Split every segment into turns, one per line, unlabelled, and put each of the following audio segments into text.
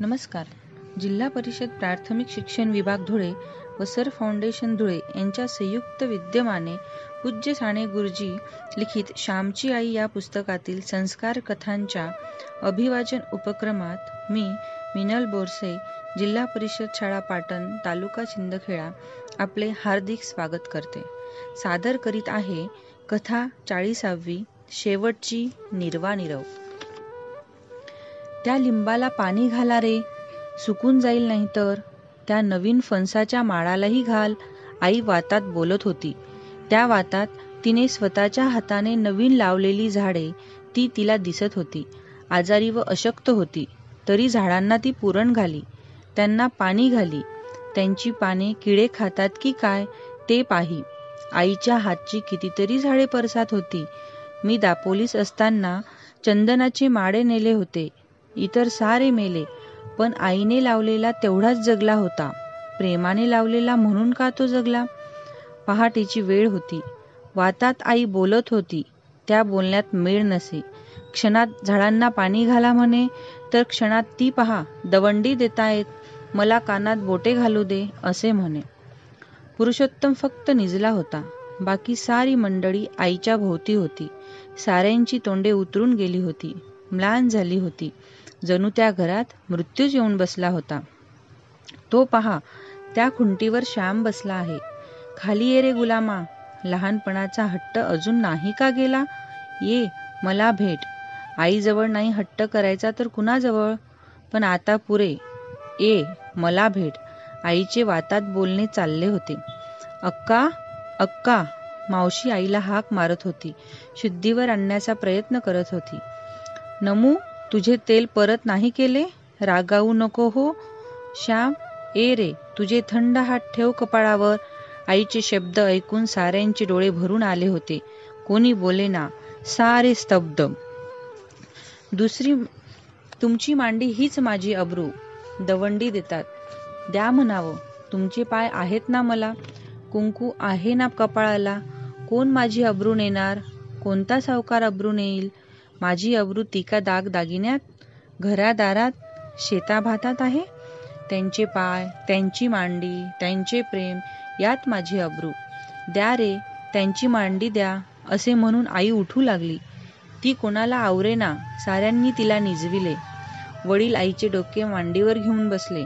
नमस्कार. जिल्हा परिषद प्राथमिक शिक्षण विभाग धुळे व सर फाउंडेशन धुळे यांच्या संयुक्त विद्यमाने पूज्य साने गुरुजी लिखित श्यामची आई या पुस्तकातील संस्कार कथांच्या अभिवाचन उपक्रमात मी मिनल बोरसे जिल्हा परिषद शाळा पाटण तालुका शिंदखेडा आपले हार्दिक स्वागत करते. सादर करीत आहे कथा चाळीसावी शेवटची निर्वा निरव त्या लिंबाला पाणी घाला रे. सुकून जाईल नाही तर त्या नवीन फणसाच्या माळालाही घाल आई वातात बोलत होती. त्या वातात तिने स्वतःच्या हाताने नवीन लावलेली झाडे ती तिला दिसत होती. आजारी व अशक्त होती. तरी झाडांना ती पुरण घाली. त्यांना पाणी घाली. त्यांची पाने किडे खातात की काय ते पाही. आईच्या हातची कितीतरी झाडे परसात होती. मी दापोलीस असताना चंदनाचे माडे नेले होते. इतर सारे मेले पण आईने लावलेला तेवढाच जगला होता. प्रेमाने लावलेला म्हणून का तो जगला? पहाटेची वेळ होती. वातात आई बोलत होती त्या बोलण्यात मेळ नसे. क्षणात झाडांना पाणी घाला म्हणे तर क्षणात ती पहा दवंडी देतायत मला कानात बोटे घालू दे असे म्हणे. पुरुषोत्तम फक्त निजला होता. बाकी सारी मंडळी आईच्या भोवती होती. साऱ्यांची तोंडे उतरून गेली होती. म्लान झाली होती. जणू त्या घरात मृत्यूच येऊन बसला होता. तो पहा त्या खुंटीवर श्याम बसला आहे. खाली ये रे गुलामा. लहानपणाचा हट्ट अजून नाही का गेला? ये मला भेट. आईजवळ नाही हट्ट करायचा तर कुणाजवळ? पण आता पुरे. ए मला भेट. आईचे वातात बोलणे चालले होते. अक्का अक्का. मावशी आईला हाक मारत होती. शुद्धीवर आणण्याचा प्रयत्न करत होती. नमू तुझे तेल परत नाही केले? रागावू नको हो. श्याम ए रे तुझे थंड हात ठेव कपाळावर. आईचे शब्द ऐकून साऱ्यांचे डोळे भरून आले होते. कोणी बोले ना सारे स्तब्ध. दुसरी तुमची मांडी हीच माझी अब्रू. दवंडी देतात. द्या म्हणावं तुमचे पाय आहेत ना मला? कुंकू आहे ना कपाळाला? कोण माझी अब्रू नेणार? कोणता सावकार अब्रू नेईल? माझी अब्रू तिका दाग दागिन्यात घरादारात शेताभातात आहे. त्यांचे पाय त्यांची मांडी त्यांचे प्रेम यात माझी अब्रू द्या रे त्यांची मांडी द्या असे म्हणून आई उठू लागली. ती कोणाला आवरेना साऱ्यांनी तिला निजविले. वडील आईचे डोके मांडीवर घेऊन बसले.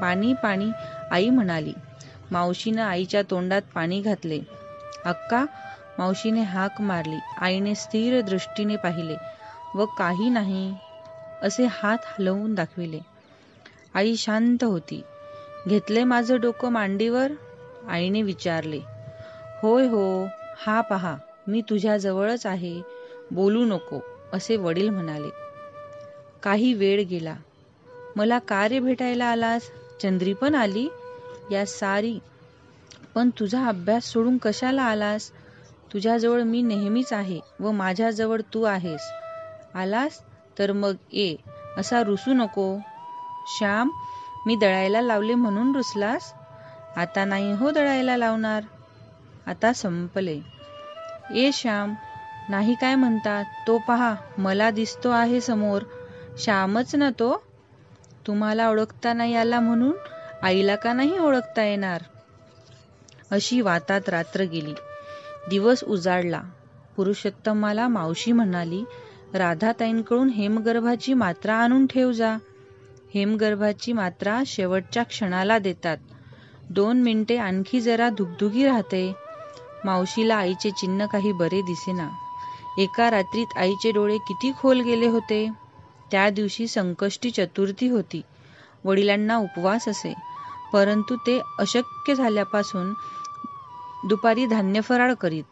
पाणी पाणी आई म्हणाली. मावशीनं आईच्या तोंडात पाणी घातले. अक्का मावशीने हाक मारली. आईने स्थिर दृष्टीने पाहिले. व काही नाही असे हात हलवून दाखविले. आई शांत होती. घेतले माझं डोकं मांडीवर? आईने विचारले. होय हो हा पहा मी तुझ्या जवळच आहे बोलू नको असे वडील म्हणाले. काही वेळ गेला. मला का रे भेटायला आलास? चंद्री पण आली? या सारी. पण तुझा अभ्यास सोडून कशाला आलास? तुझ्याजवळ मी नेहमीच आहे व माझ्याजवळ तू आहेस. आलास तर मग ये असा रुसू नको. श्याम मी दळायला लावले म्हणून रुसलास? आता नाही हो दळायला लावणार. आता संपले. ए श्याम नाही काय म्हणतात तो पहा मला दिसतो आहे समोर. श्यामच ना तो? तुम्हाला ओळखता नाही आला म्हणून? आईला का नाही ओळखता येणार? अशी वातात रात्र गेली. दिवस उजाडला. पुरुषोत्तमाला मावशी म्हणाली राधाताईंकडून हेमगर्भाची मात्रा आणून ठेव जा. हेमगर्भाची मात्रा शेवटच्या क्षणाला देतात. दोन मिनिटे आणखी जरा धुगधुगी राहते. मावशीला आईचे चिन्ह काही बरे दिसेना. एका रात्रीत आईचे डोळे किती खोल गेले होते. त्या दिवशी संकष्टी चतुर्थी होती. वडिलांना उपवास असे. परंतु ते अशक्य झाल्यापासून दुपारी धान्य फराळ करीत.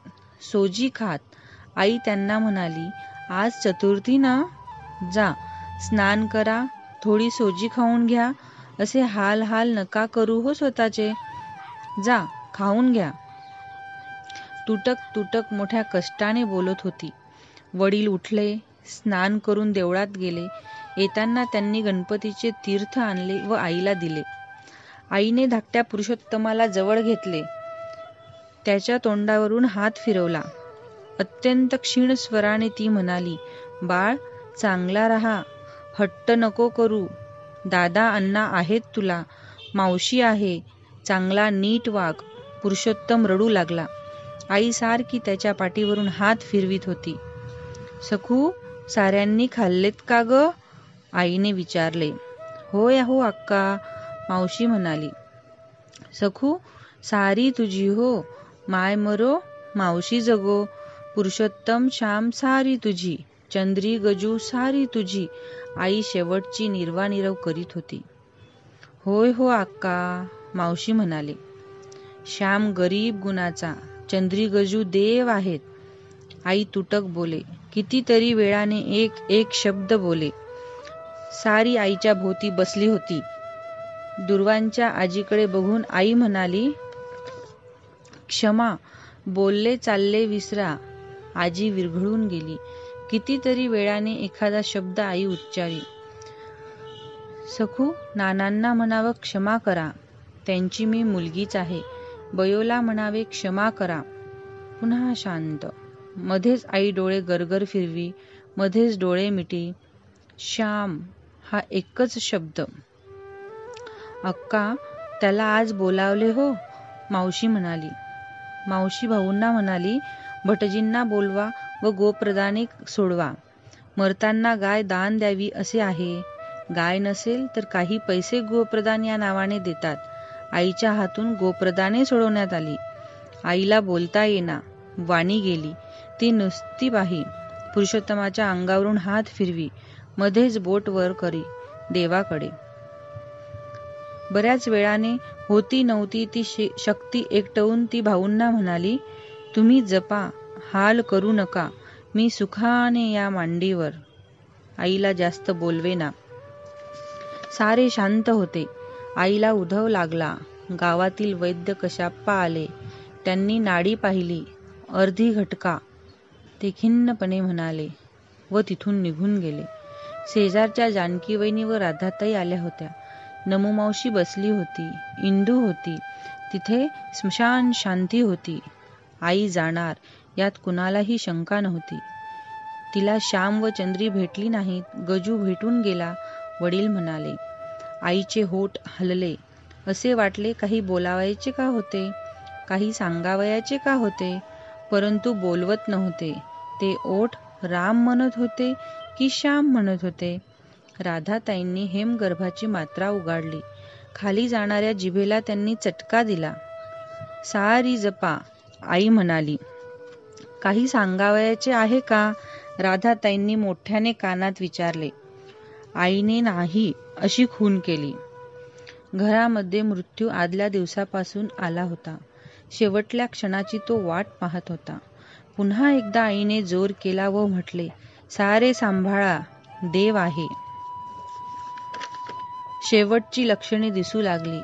सोजी खात. आई त्यांना म्हणाली आज चतुर्थी ना? जा स्नान करा थोडी सोजी खाऊन घ्या. असे हाल हाल नका करू हो स्वतःचे. जा खाऊन घ्या. तुटक तुटक मोठ्या कष्टाने बोलत होती. वडील उठले स्नान करून देवळात गेले. येताना त्यांनी गणपतीचे तीर्थ आणले व आईला दिले. आईने धाकट्या पुरुषोत्तमाला जवळ घेतले. त्याच्या तोंडावरून हात फिरवला. अत्यंत क्षीण स्वराने ती म्हणाली बाळ चांगला रहा. हट्ट नको करू. दादा अण्णा आहेत तुला. मावशी आहे. चांगला नीट वाग. पुरुषोत्तम रडू लागला. आई सारखी त्याच्या पाठीवरून हात फिरवीत होती. सखू साऱ्यांनी खाल्लेत का ग? आईने विचारले. होय हो अक्का मावशी म्हणाली. सखू सारी तुझी हो. माय मरो मावशी जगो पुरुषोत्तम श्याम सारी तुझी चंद्री गजू सारी तुझी आई शेवटची निर्वानिरव करीत होती. होय हो आक्का मावशी म्हणाले श्याम गरीब गुणाचा चंद्री गजू देव आहेत. आई तुटक बोले कितीतरी वेळाने एक एक शब्द बोले. सारी आईच्या भोवती बसली होती. दुर्वांच्या आजीकडे बघून आई म्हणाली क्षमा बोलले चालले विसरा. आजी विरघळून गेली. कितीतरी वेळाने एखादा शब्द आई उच्चारी. सखू नानांना म्हणावं क्षमा करा. त्यांची मी मुलगीच आहे. बयोला म्हणावे क्षमा करा. पुन्हा शांत. मध्येच आई डोळे गरगर फिरवी मध्येच डोळे मिटी. श्याम हा एकच शब्द. अक्का त्याला आज बोलावले हो मावशी म्हणाली. मावशी भाऊंना म्हणाली भटजींना बोलवा व गोप्रदाने सोडवा. मरताना गाय दान द्यावी असे आहे. गाय नसेल तर काही पैसे गोप्रदान या नावाने देतात. आईच्या हातून गोप्रदाने सोडवण्यात आली. आईला बोलता येना वाणी गेली. ती नुसती बाही. पुरुषोत्तमाच्या अंगावरून हात फिरवी. मध्येच बोट वर करी. देवाकडे बऱ्याच वेळाने होती नव्हती ती शक्ती एकटवून ती भाऊंना म्हणाली तुम्ही जपा हाल करू नका मी सुखाने या मांडीवर. आईला जास्त बोलवे ना सारे शांत होते. आईला उधव लागला. गावातील वैद्य कशाप्पा आले. त्यांनी नाडी पाहिली. अर्धी घटका. ते खिन्नपणे म्हणाले व तिथून निघून गेले. शेजारच्या जानकीवहिनी व राधाताई आल्या होत्या. नमुमावशी बसली होती इंदू होती तिथे स्मशान शांती होती. आई जाणार यात कुणालाही शंका नव्हती. तिला श्याम व चंद्री भेटली नाहीत गजू भेटून गेला वडील म्हणाले. आईचे होठ हलले असे वाटले काही बोलावायचे का होते? काही सांगावयाचे का होते? परंतु बोलवत नव्हते. ते ओठ राम म्हणत होते की श्याम म्हणत होते? राधाताईंनी हेमगर्भाची मात्रा उगाडली. खाली जाणाऱ्या जिभेला त्यांनी चटका दिला. सारी जपा आई म्हणाली. काही सांगावयाचे आहे का? राधाताईंनी मोठ्याने कानात विचारले. आईने नाही अशी खून केली. घरामध्ये मृत्यू आदल्या दिवसापासून आला होता. शेवटल्या क्षणाची तो वाट पाहत होता. पुन्हा एकदा आईने जोर केला व म्हटले सारे सांभाळा देव आहे. शेवटची लक्षणे दिसू लागली.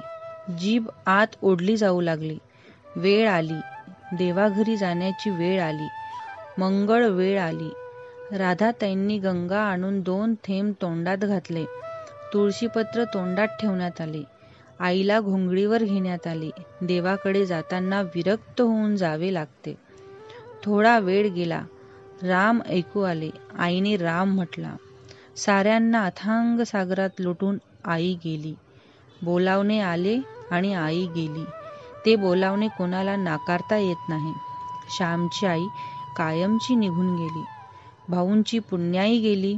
जीभ आत ओढली जाऊ लागली. वेळ आली. देवाघरी जाण्याची वेळ आली. मंगळ वेळ आली. राधाताईंनी गंगा आणून दोन थेंब तोंडात घातले. तुळशीपत्र तोंडात ठेवण्यात आले. आईला घोंगडीवर घेण्यात आले. देवाकडे जाताना विरक्त होऊन जावे लागते. थोडा वेळ गेला. राम ऐकू आले. आईने राम म्हटला साऱ्यांना अथांग सागरात लुटून आई गेली. बोलावणे आले आणि आई गेली. ते बोलावणे कोणाला नाकारता येत नाही. श्यामची आई कायमची निघून गेली. भाऊंची पुण्याई गेली.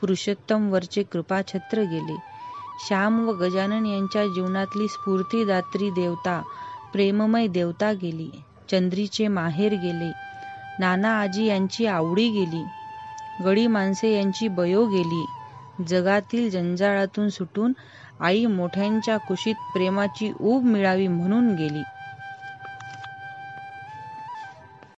पुरुषोत्तम वरचे कृपाछत्र गेले. श्याम व गजानन यांच्या जीवनातली स्फूर्तीदात्री देवता प्रेममय देवता गेली. चंद्रीचे माहेर गेले. नाना आजी यांची आवडी गेली. गडी माणसे यांची बयो गेली. जगातील जंजाळातून सुटून आई मोठ्यांच्या कुशीत प्रेमाची ऊब मिळावी म्हणून गेली.